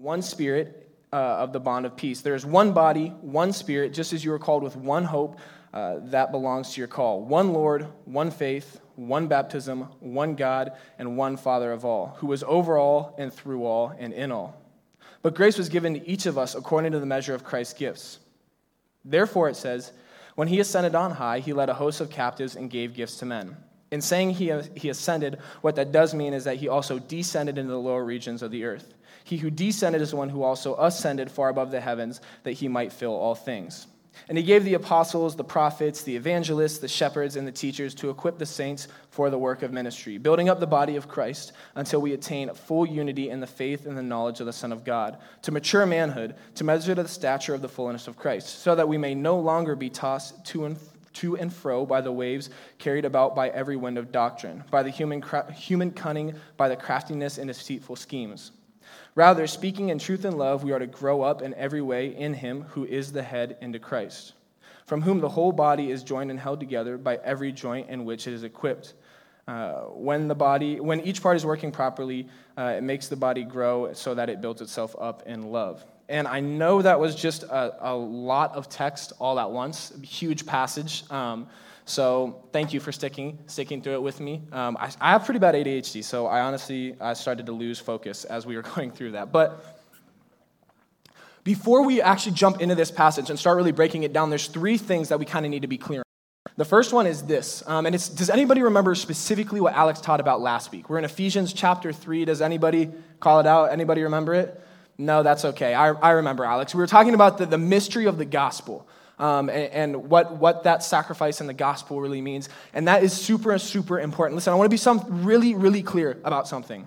one spirit uh, of the bond of peace. There is one body, one spirit, just as you are called with one hope uh, that belongs to your call. One Lord, one faith, one baptism, one God, and one Father of all, who is over all and through all and in all. But grace was given to each of us according to the measure of Christ's gifts. Therefore, it says, When he ascended on high, he led a host of captives and gave gifts to men. In saying he, he ascended, what that does mean is that he also descended into the lower regions of the earth. He who descended is the one who also ascended far above the heavens, that he might fill all things. And he gave the apostles, the prophets, the evangelists, the shepherds, and the teachers to equip the saints for the work of ministry, building up the body of Christ until we attain full unity in the faith and the knowledge of the Son of God, to mature manhood, to measure to the stature of the fullness of Christ, so that we may no longer be tossed to and to and fro by the waves, carried about by every wind of doctrine, by the human, human cunning, by the craftiness and deceitful schemes. Rather, speaking in truth and love, we are to grow up in every way in Him who is the head into Christ, from whom the whole body is joined and held together by every joint in which it is equipped. Uh, when the body, when each part is working properly, uh, it makes the body grow so that it builds itself up in love. And I know that was just a, a lot of text all at once, a huge passage. Um, so thank you for sticking sticking through it with me. Um, I, I, have pretty bad ADHD, so I honestly I started to lose focus as we were going through that. But before we actually jump into this passage and start really breaking it down, there's three things that we kind of need to be clear. on. The first one is this, um, and it's does anybody remember specifically what Alex taught about last week? We're in Ephesians chapter three. Does anybody call it out? Anybody remember it? No, that's okay. I, I remember Alex. We were talking about the, the mystery of the gospel um, and, and, what, what that sacrifice in the gospel really means. And that is super, super important. Listen, I want to be some, really, really clear about something.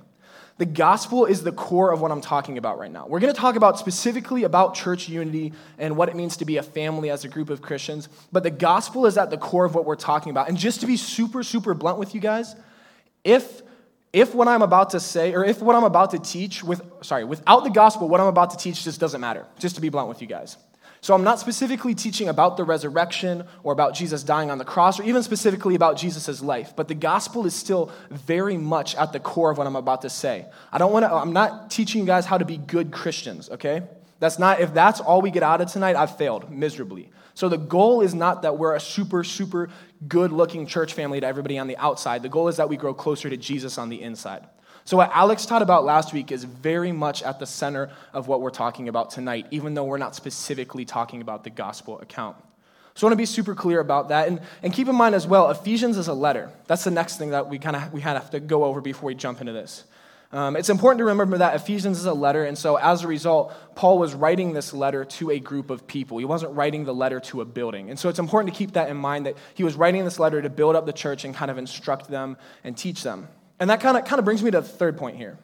The gospel is the core of what I'm talking about right now. We're going to talk about specifically about church unity and what it means to be a family as a group of Christians, but the gospel is at the core of what we're talking about. And just to be super, super blunt with you guys, if if what I'm about to say, or if what I'm about to teach with, sorry, without the gospel, what I'm about to teach just doesn't matter, just to be blunt with you guys. So I'm not specifically teaching about the resurrection or about Jesus dying on the cross or even specifically about Jesus' life, but the gospel is still very much at the core of what I'm about to say. I don't want to, I'm not teaching you guys how to be good Christians, okay? That's not, if that's all we get out of tonight, I've failed miserably. So the goal is not that we're a super, super good looking church family to everybody on the outside. The goal is that we grow closer to Jesus on the inside. So, what Alex taught about last week is very much at the center of what we're talking about tonight, even though we're not specifically talking about the gospel account. So, I want to be super clear about that. And, and keep in mind as well, Ephesians is a letter. That's the next thing that we kind of we have to go over before we jump into this. Um, it's important to remember that Ephesians is a letter, and so as a result, Paul was writing this letter to a group of people. He wasn't writing the letter to a building. And so it's important to keep that in mind that he was writing this letter to build up the church and kind of instruct them and teach them. And that kind of, kind of brings me to the third point here.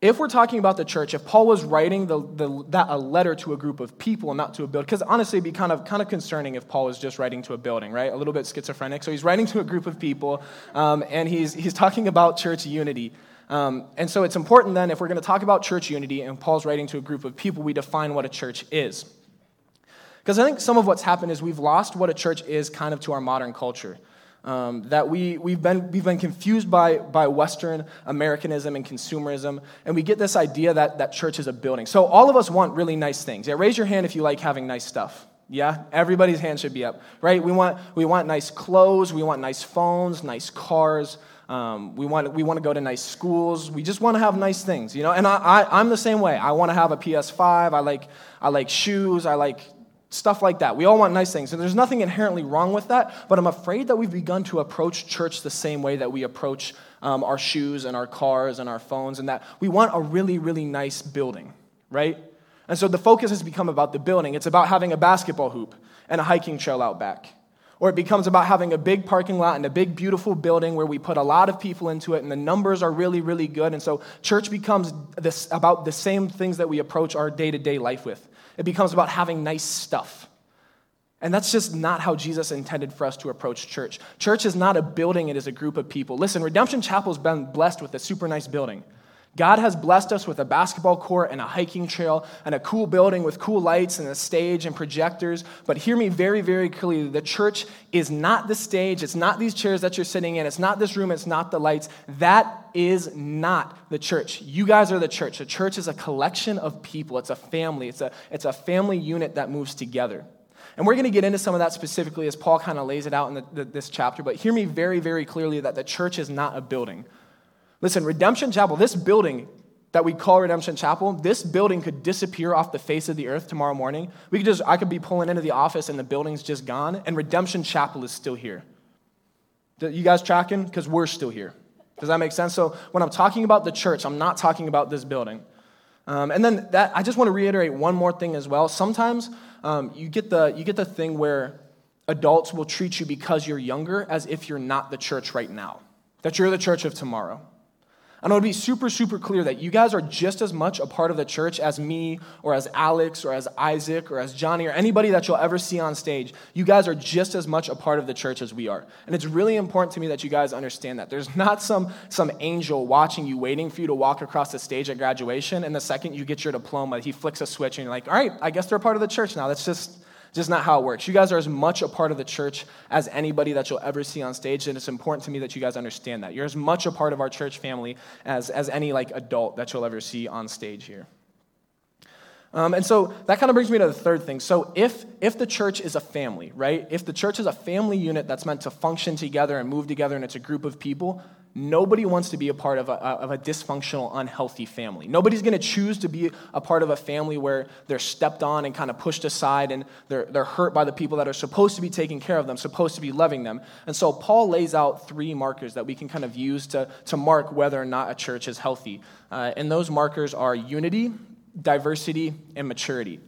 If we're talking about the church, if Paul was writing the, the, that, a letter to a group of people and not to a building, because honestly, it'd be kind of, kind of concerning if Paul was just writing to a building, right? A little bit schizophrenic. So he's writing to a group of people, um, and he's, he's talking about church unity. Um, and so it's important then, if we're going to talk about church unity and Paul's writing to a group of people, we define what a church is. Because I think some of what's happened is we've lost what a church is kind of to our modern culture. Um, that we, we've, been, we've been confused by, by Western Americanism and consumerism, and we get this idea that, that church is a building. So, all of us want really nice things. Yeah, raise your hand if you like having nice stuff. Yeah, everybody's hand should be up, right? We want, we want nice clothes, we want nice phones, nice cars. Um, we, want, we want to go to nice schools. We just want to have nice things, you know? And I, I, I'm the same way. I want to have a PS5. I like, I like shoes. I like Stuff like that. We all want nice things. And there's nothing inherently wrong with that, but I'm afraid that we've begun to approach church the same way that we approach um, our shoes and our cars and our phones, and that we want a really, really nice building, right? And so the focus has become about the building. It's about having a basketball hoop and a hiking trail out back. Or it becomes about having a big parking lot and a big, beautiful building where we put a lot of people into it and the numbers are really, really good. And so church becomes this, about the same things that we approach our day to day life with. It becomes about having nice stuff. And that's just not how Jesus intended for us to approach church. Church is not a building, it is a group of people. Listen, Redemption Chapel's been blessed with a super nice building. God has blessed us with a basketball court and a hiking trail and a cool building with cool lights and a stage and projectors. But hear me very, very clearly the church is not the stage. It's not these chairs that you're sitting in. It's not this room. It's not the lights. That is not the church. You guys are the church. The church is a collection of people, it's a family, it's a, it's a family unit that moves together. And we're going to get into some of that specifically as Paul kind of lays it out in the, the, this chapter. But hear me very, very clearly that the church is not a building. Listen, Redemption Chapel, this building that we call Redemption Chapel, this building could disappear off the face of the earth tomorrow morning. We could just, I could be pulling into the office and the building's just gone, and Redemption Chapel is still here. You guys tracking? Because we're still here. Does that make sense? So when I'm talking about the church, I'm not talking about this building. Um, and then that, I just want to reiterate one more thing as well. Sometimes um, you, get the, you get the thing where adults will treat you because you're younger as if you're not the church right now, that you're the church of tomorrow. And I want to be super, super clear that you guys are just as much a part of the church as me or as Alex or as Isaac or as Johnny or anybody that you'll ever see on stage. You guys are just as much a part of the church as we are. And it's really important to me that you guys understand that. There's not some, some angel watching you, waiting for you to walk across the stage at graduation, and the second you get your diploma, he flicks a switch and you're like, all right, I guess they're a part of the church now. That's just just not how it works. You guys are as much a part of the church as anybody that you'll ever see on stage, and it's important to me that you guys understand that. You're as much a part of our church family as, as any like adult that you'll ever see on stage here. Um, and so that kind of brings me to the third thing. So if if the church is a family, right? If the church is a family unit that's meant to function together and move together, and it's a group of people, Nobody wants to be a part of a, of a dysfunctional, unhealthy family. Nobody's going to choose to be a part of a family where they're stepped on and kind of pushed aside and they're, they're hurt by the people that are supposed to be taking care of them, supposed to be loving them. And so Paul lays out three markers that we can kind of use to, to mark whether or not a church is healthy. Uh, and those markers are unity, diversity, and maturity.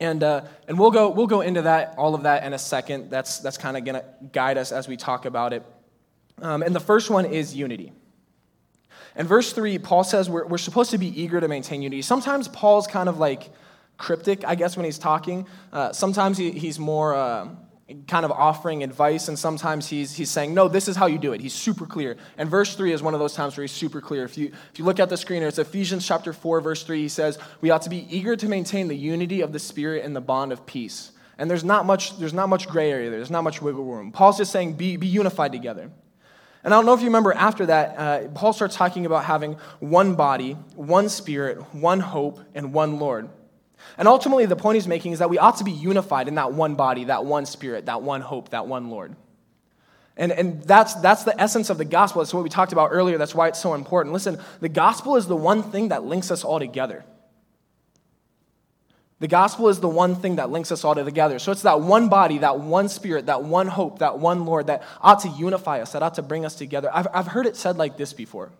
And, uh, and we'll, go, we'll go into that, all of that in a second. That's, that's kind of going to guide us as we talk about it. Um, and the first one is unity. In verse 3, Paul says we're, we're supposed to be eager to maintain unity. Sometimes Paul's kind of like cryptic, I guess, when he's talking. Uh, sometimes he, he's more uh, kind of offering advice, and sometimes he's, he's saying, No, this is how you do it. He's super clear. And verse 3 is one of those times where he's super clear. If you, if you look at the screen, it's Ephesians chapter 4, verse 3. He says, We ought to be eager to maintain the unity of the Spirit and the bond of peace. And there's not much, there's not much gray area there. There's not much wiggle room. Paul's just saying, Be, be unified together. And I don't know if you remember after that, uh, Paul starts talking about having one body, one spirit, one hope, and one Lord. And ultimately, the point he's making is that we ought to be unified in that one body, that one spirit, that one hope, that one Lord. And, and that's, that's the essence of the gospel. That's what we talked about earlier. That's why it's so important. Listen, the gospel is the one thing that links us all together. The gospel is the one thing that links us all together. So it's that one body, that one spirit, that one hope, that one Lord that ought to unify us, that ought to bring us together. I've, I've heard it said like this before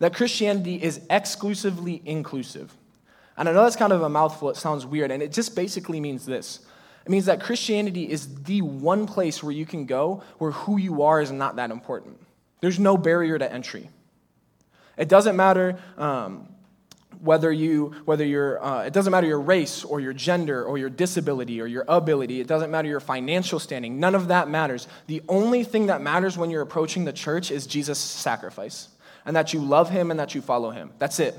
that Christianity is exclusively inclusive. And I know that's kind of a mouthful, it sounds weird, and it just basically means this it means that Christianity is the one place where you can go where who you are is not that important. There's no barrier to entry. It doesn't matter. Um, whether you whether you're uh, it doesn't matter your race or your gender or your disability or your ability it doesn't matter your financial standing none of that matters. The only thing that matters when you're approaching the church is jesus sacrifice and that you love him and that you follow him. That's it.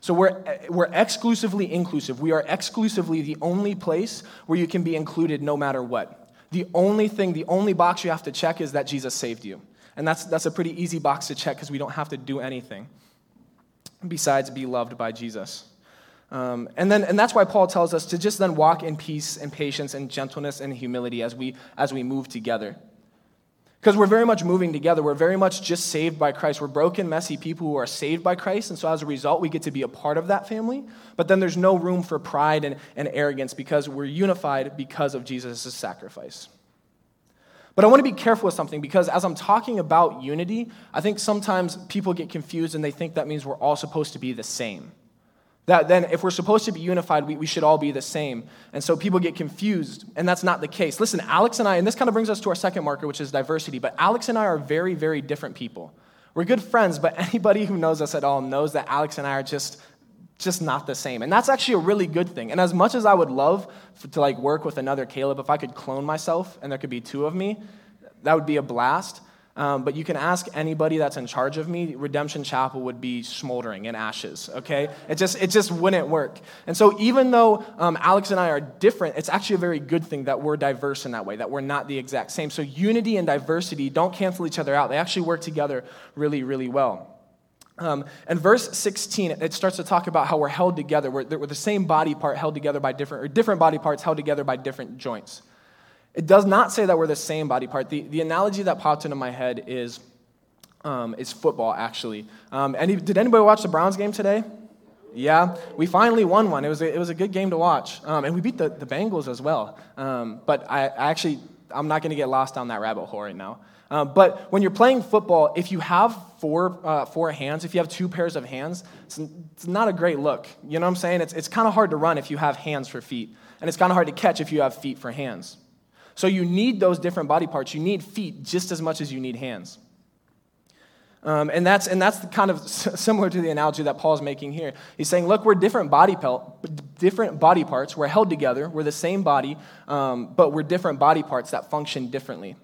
So we're, we're exclusively inclusive. We are exclusively the only place where you can be included no matter what. The only thing the only box you have to check is that jesus saved you. And that's, that's a pretty easy box to check because we don't have to do anything besides be loved by Jesus. Um, and, then, and that's why Paul tells us to just then walk in peace and patience and gentleness and humility as we, as we move together. Because we're very much moving together. We're very much just saved by Christ. We're broken, messy people who are saved by Christ. And so as a result, we get to be a part of that family. But then there's no room for pride and, and arrogance because we're unified because of Jesus' sacrifice. But I want to be careful with something because as I'm talking about unity, I think sometimes people get confused and they think that means we're all supposed to be the same. That then, if we're supposed to be unified, we, we should all be the same. And so people get confused, and that's not the case. Listen, Alex and I, and this kind of brings us to our second marker, which is diversity, but Alex and I are very, very different people. We're good friends, but anybody who knows us at all knows that Alex and I are just just not the same. And that's actually a really good thing. And as much as I would love to like work with another Caleb, if I could clone myself and there could be two of me, that would be a blast. Um, but you can ask anybody that's in charge of me, Redemption Chapel would be smoldering in ashes, okay? It just, it just wouldn't work. And so, even though um, Alex and I are different, it's actually a very good thing that we're diverse in that way, that we're not the exact same. So, unity and diversity don't cancel each other out, they actually work together really, really well. Um, and verse 16, it starts to talk about how we're held together. We're, we're the same body part held together by different, or different body parts held together by different joints. It does not say that we're the same body part. The, the analogy that popped into my head is, um, is football, actually. Um, any, did anybody watch the Browns game today? Yeah, we finally won one. It was a, it was a good game to watch. Um, and we beat the, the Bengals as well. Um, but I, I, actually, I'm not going to get lost down that rabbit hole right now. Uh, but when you're playing football, if you have four, uh, four hands, if you have two pairs of hands, it's, it's not a great look. You know what I'm saying? It's, it's kind of hard to run if you have hands for feet. And it's kind of hard to catch if you have feet for hands. So you need those different body parts. You need feet just as much as you need hands. Um, and that's, and that's kind of similar to the analogy that Paul's making here. He's saying, look, we're different body, different body parts. We're held together. We're the same body, um, but we're different body parts that function differently.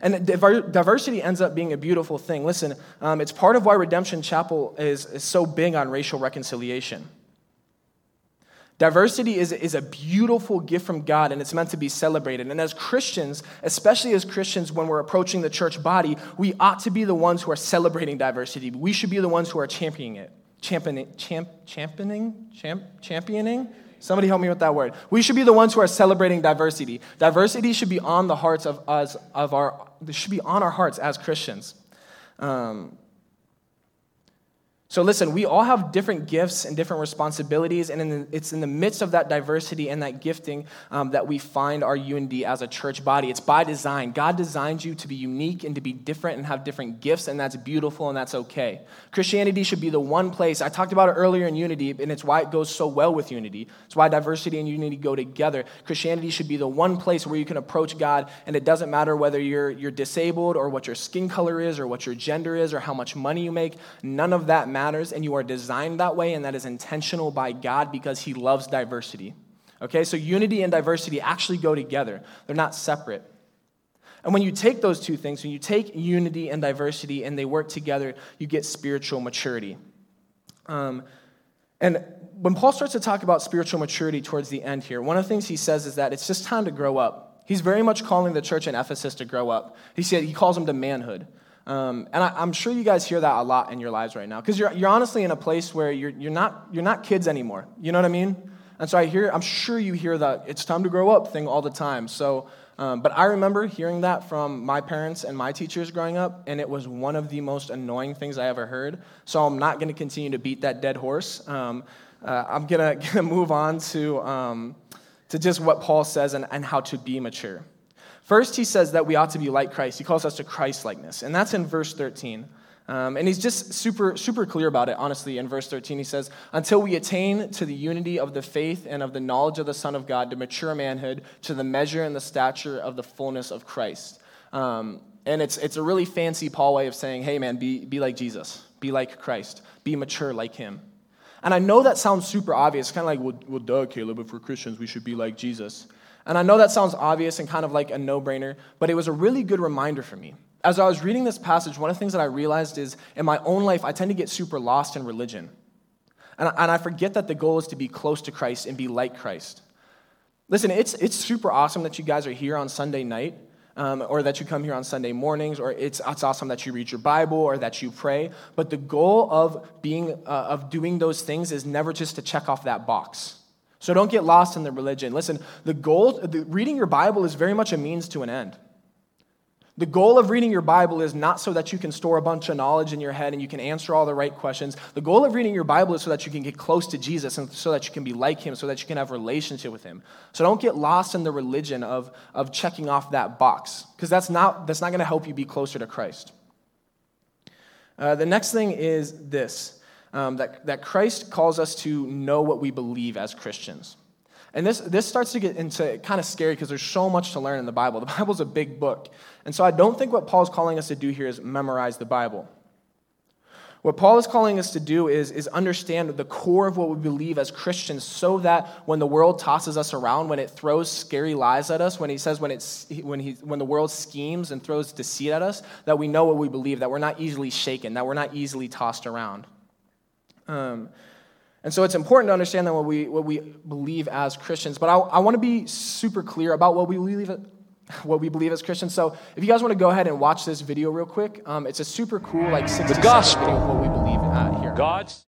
And diversity ends up being a beautiful thing. Listen, um, it's part of why Redemption Chapel is, is so big on racial reconciliation. Diversity is, is a beautiful gift from God and it's meant to be celebrated. And as Christians, especially as Christians, when we're approaching the church body, we ought to be the ones who are celebrating diversity. We should be the ones who are championing it. Championing? Champ, championing? Champ, championing? Somebody help me with that word. We should be the ones who are celebrating diversity. Diversity should be on the hearts of us, of our, should be on our hearts as Christians. Um, so, listen, we all have different gifts and different responsibilities, and in the, it's in the midst of that diversity and that gifting um, that we find our unity as a church body. It's by design. God designed you to be unique and to be different and have different gifts, and that's beautiful and that's okay. Christianity should be the one place. I talked about it earlier in unity, and it's why it goes so well with unity. It's why diversity and unity go together. Christianity should be the one place where you can approach God, and it doesn't matter whether you're, you're disabled or what your skin color is or what your gender is or how much money you make. None of that matters, and you are designed that way, and that is intentional by God because He loves diversity. Okay, so unity and diversity actually go together, they're not separate. And when you take those two things, when you take unity and diversity and they work together, you get spiritual maturity. Um, and when Paul starts to talk about spiritual maturity towards the end here, one of the things he says is that it's just time to grow up. He's very much calling the church in Ephesus to grow up. He said he calls them to manhood. Um, and I, am sure you guys hear that a lot in your lives right now because you're, you're honestly in a place where you're, you're, not, you're not kids anymore. You know what I mean? And so I hear, I'm sure you hear that it's time to grow up thing all the time. So, um, but I remember hearing that from my parents and my teachers growing up, and it was one of the most annoying things I ever heard. So I'm not going to continue to beat that dead horse. Um, uh, I'm going to move on to, um, to just what Paul says and, and how to be mature. First, he says that we ought to be like Christ. He calls us to Christ likeness, and that's in verse 13. Um, and he's just super, super clear about it, honestly. In verse 13, he says, Until we attain to the unity of the faith and of the knowledge of the Son of God, to mature manhood, to the measure and the stature of the fullness of Christ. Um, and it's, it's a really fancy Paul way of saying, hey, man, be, be like Jesus, be like Christ, be mature like him. And I know that sounds super obvious, kind of like, well, well, duh, Caleb, if we're Christians, we should be like Jesus. And I know that sounds obvious and kind of like a no brainer, but it was a really good reminder for me. As I was reading this passage, one of the things that I realized is in my own life, I tend to get super lost in religion. And I, and I forget that the goal is to be close to Christ and be like Christ. Listen, it's, it's super awesome that you guys are here on Sunday night. Um, or that you come here on Sunday mornings, or it's, it's awesome that you read your Bible or that you pray. But the goal of being uh, of doing those things is never just to check off that box. So don't get lost in the religion. Listen, the goal, the, reading your Bible is very much a means to an end. The goal of reading your Bible is not so that you can store a bunch of knowledge in your head and you can answer all the right questions. The goal of reading your Bible is so that you can get close to Jesus and so that you can be like him, so that you can have a relationship with him. So don't get lost in the religion of, of checking off that box, because that's not, that's not going to help you be closer to Christ. Uh, the next thing is this um, that, that Christ calls us to know what we believe as Christians. And this, this starts to get into kind of scary because there's so much to learn in the Bible. The Bible's a big book. And so I don't think what Paul's calling us to do here is memorize the Bible. What Paul is calling us to do is, is understand the core of what we believe as Christians so that when the world tosses us around, when it throws scary lies at us, when he says when, it's, when, he, when the world schemes and throws deceit at us, that we know what we believe, that we're not easily shaken, that we're not easily tossed around. Um, and so it's important to understand that what we, what we believe as Christians. But I, I want to be super clear about what we believe what we believe as Christians. So if you guys want to go ahead and watch this video real quick, um, it's a super cool like 60 the gospel. video of what we believe uh, here. God's.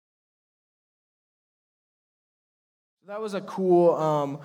That was a cool, um,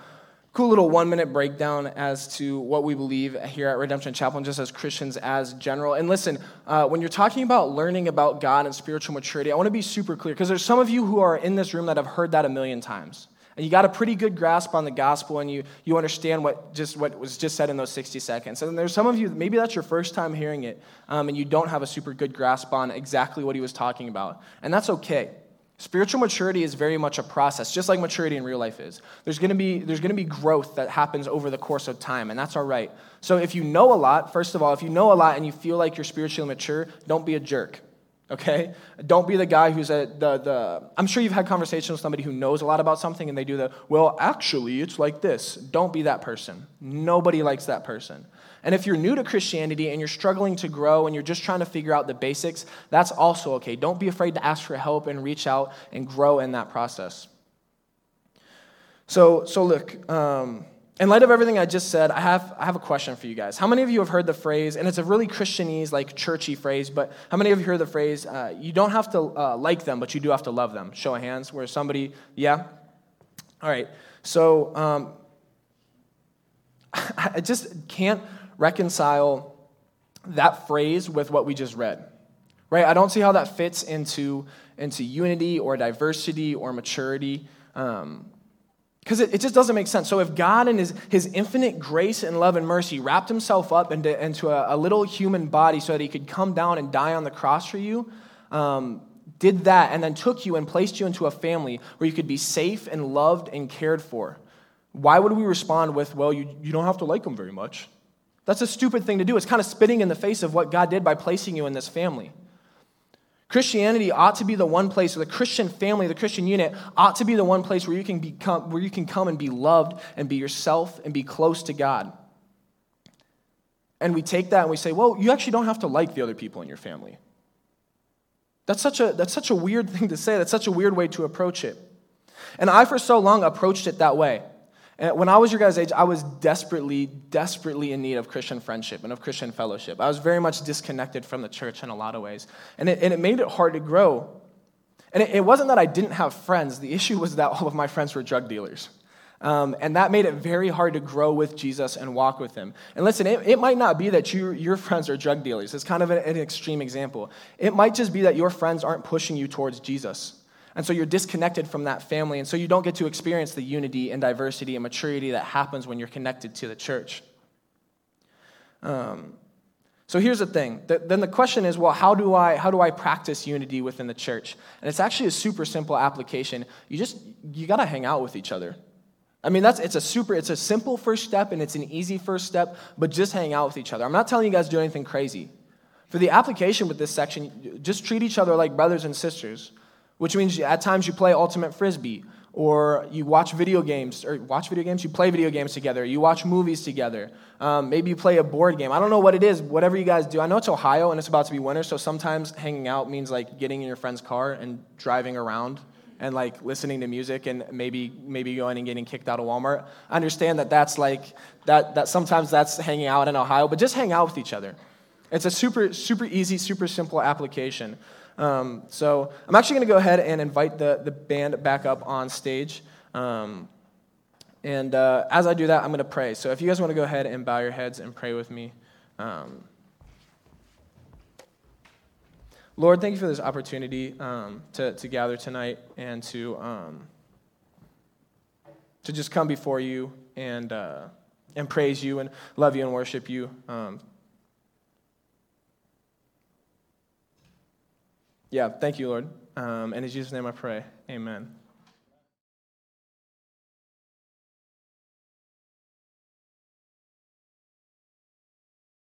cool little one minute breakdown as to what we believe here at Redemption Chapel, and just as Christians as general. And listen, uh, when you're talking about learning about God and spiritual maturity, I want to be super clear because there's some of you who are in this room that have heard that a million times. And you got a pretty good grasp on the gospel and you, you understand what just what was just said in those 60 seconds. And there's some of you maybe that's your first time hearing it um, and you don't have a super good grasp on exactly what he was talking about. And that's okay spiritual maturity is very much a process just like maturity in real life is there's to be there's to be growth that happens over the course of time and that's all right so if you know a lot first of all if you know a lot and you feel like you're spiritually mature don't be a jerk okay? Don't be the guy who's at the, the, I'm sure you've had conversations with somebody who knows a lot about something and they do the, well, actually, it's like this. Don't be that person. Nobody likes that person. And if you're new to Christianity and you're struggling to grow and you're just trying to figure out the basics, that's also okay. Don't be afraid to ask for help and reach out and grow in that process. So, so look, um, in light of everything I just said, I have, I have a question for you guys. How many of you have heard the phrase, and it's a really Christianese, like churchy phrase, but how many of you heard the phrase, uh, you don't have to uh, like them, but you do have to love them? Show of hands, where somebody, yeah? All right. So um, I just can't reconcile that phrase with what we just read, right? I don't see how that fits into, into unity or diversity or maturity. Um, because it, it, just doesn't make sense. So, if God, in his, his infinite grace and love and mercy, wrapped himself up into, into a, a little human body so that he could come down and die on the cross for you, um, did that, and then took you and placed you into a family where you could be safe and loved and cared for, why would we respond with, well, you, you don't have to like Him very much? That's a stupid thing to do. It's kind of spitting in the face of what God did by placing you in this family. Christianity ought to be the one place, or the Christian family, the Christian unit ought to be the one place where you can become, where you can come and be loved and be yourself and be close to God. And we take that and we say, well, you actually don't have to like the other people in your family. That's such a, that's such a weird thing to say. That's such a weird way to approach it. And I, for so long, approached it that way. And when I was your guys' age, I was desperately, desperately in need of Christian friendship and of Christian fellowship. I was very much disconnected from the church in a lot of ways. And it, and it made it hard to grow. And it, it, wasn't that I didn't have friends, the issue was that all of my friends were drug dealers. Um, and that made it very hard to grow with Jesus and walk with him. And listen, it, it might not be that you, your friends are drug dealers. It's kind of an, an extreme example. It might just be that your friends aren't pushing you towards Jesus. And so you're disconnected from that family. And so you don't get to experience the unity and diversity and maturity that happens when you're connected to the church. Um, so here's the thing. Then the question is, well, how do I how do I practice unity within the church? And it's actually a super simple application. You just you got to hang out with each other. I mean, that's it's a super it's a simple first step and it's an easy first step, but just hang out with each other. I'm not telling you guys do anything crazy. For the application with this section, just treat each other like brothers and sisters which means at times you play ultimate frisbee or you watch video games or watch video games you play video games together you watch movies together um, maybe you play a board game. I don't know what it is whatever you guys do. I know it's ohio and it's about to be winter so sometimes hanging out means like getting in your friend's car and driving around and like listening to music and maybe maybe going and getting kicked out of walmart. I understand that that's like that that sometimes that's hanging out in ohio but just hang out with each other. It's a super super easy super simple application um, so I'm actually going to go ahead and invite the, the band back up on stage. Um, and uh, as I do that, I'm going to pray. So if you guys want to go ahead and bow your heads and pray with me. Um, Lord, thank you for this opportunity um, to, to gather tonight and to, um, to just come before you and, uh, and praise you and love you and worship you. Yeah, thank you, Lord. Um, and in Jesus' name I pray. Amen.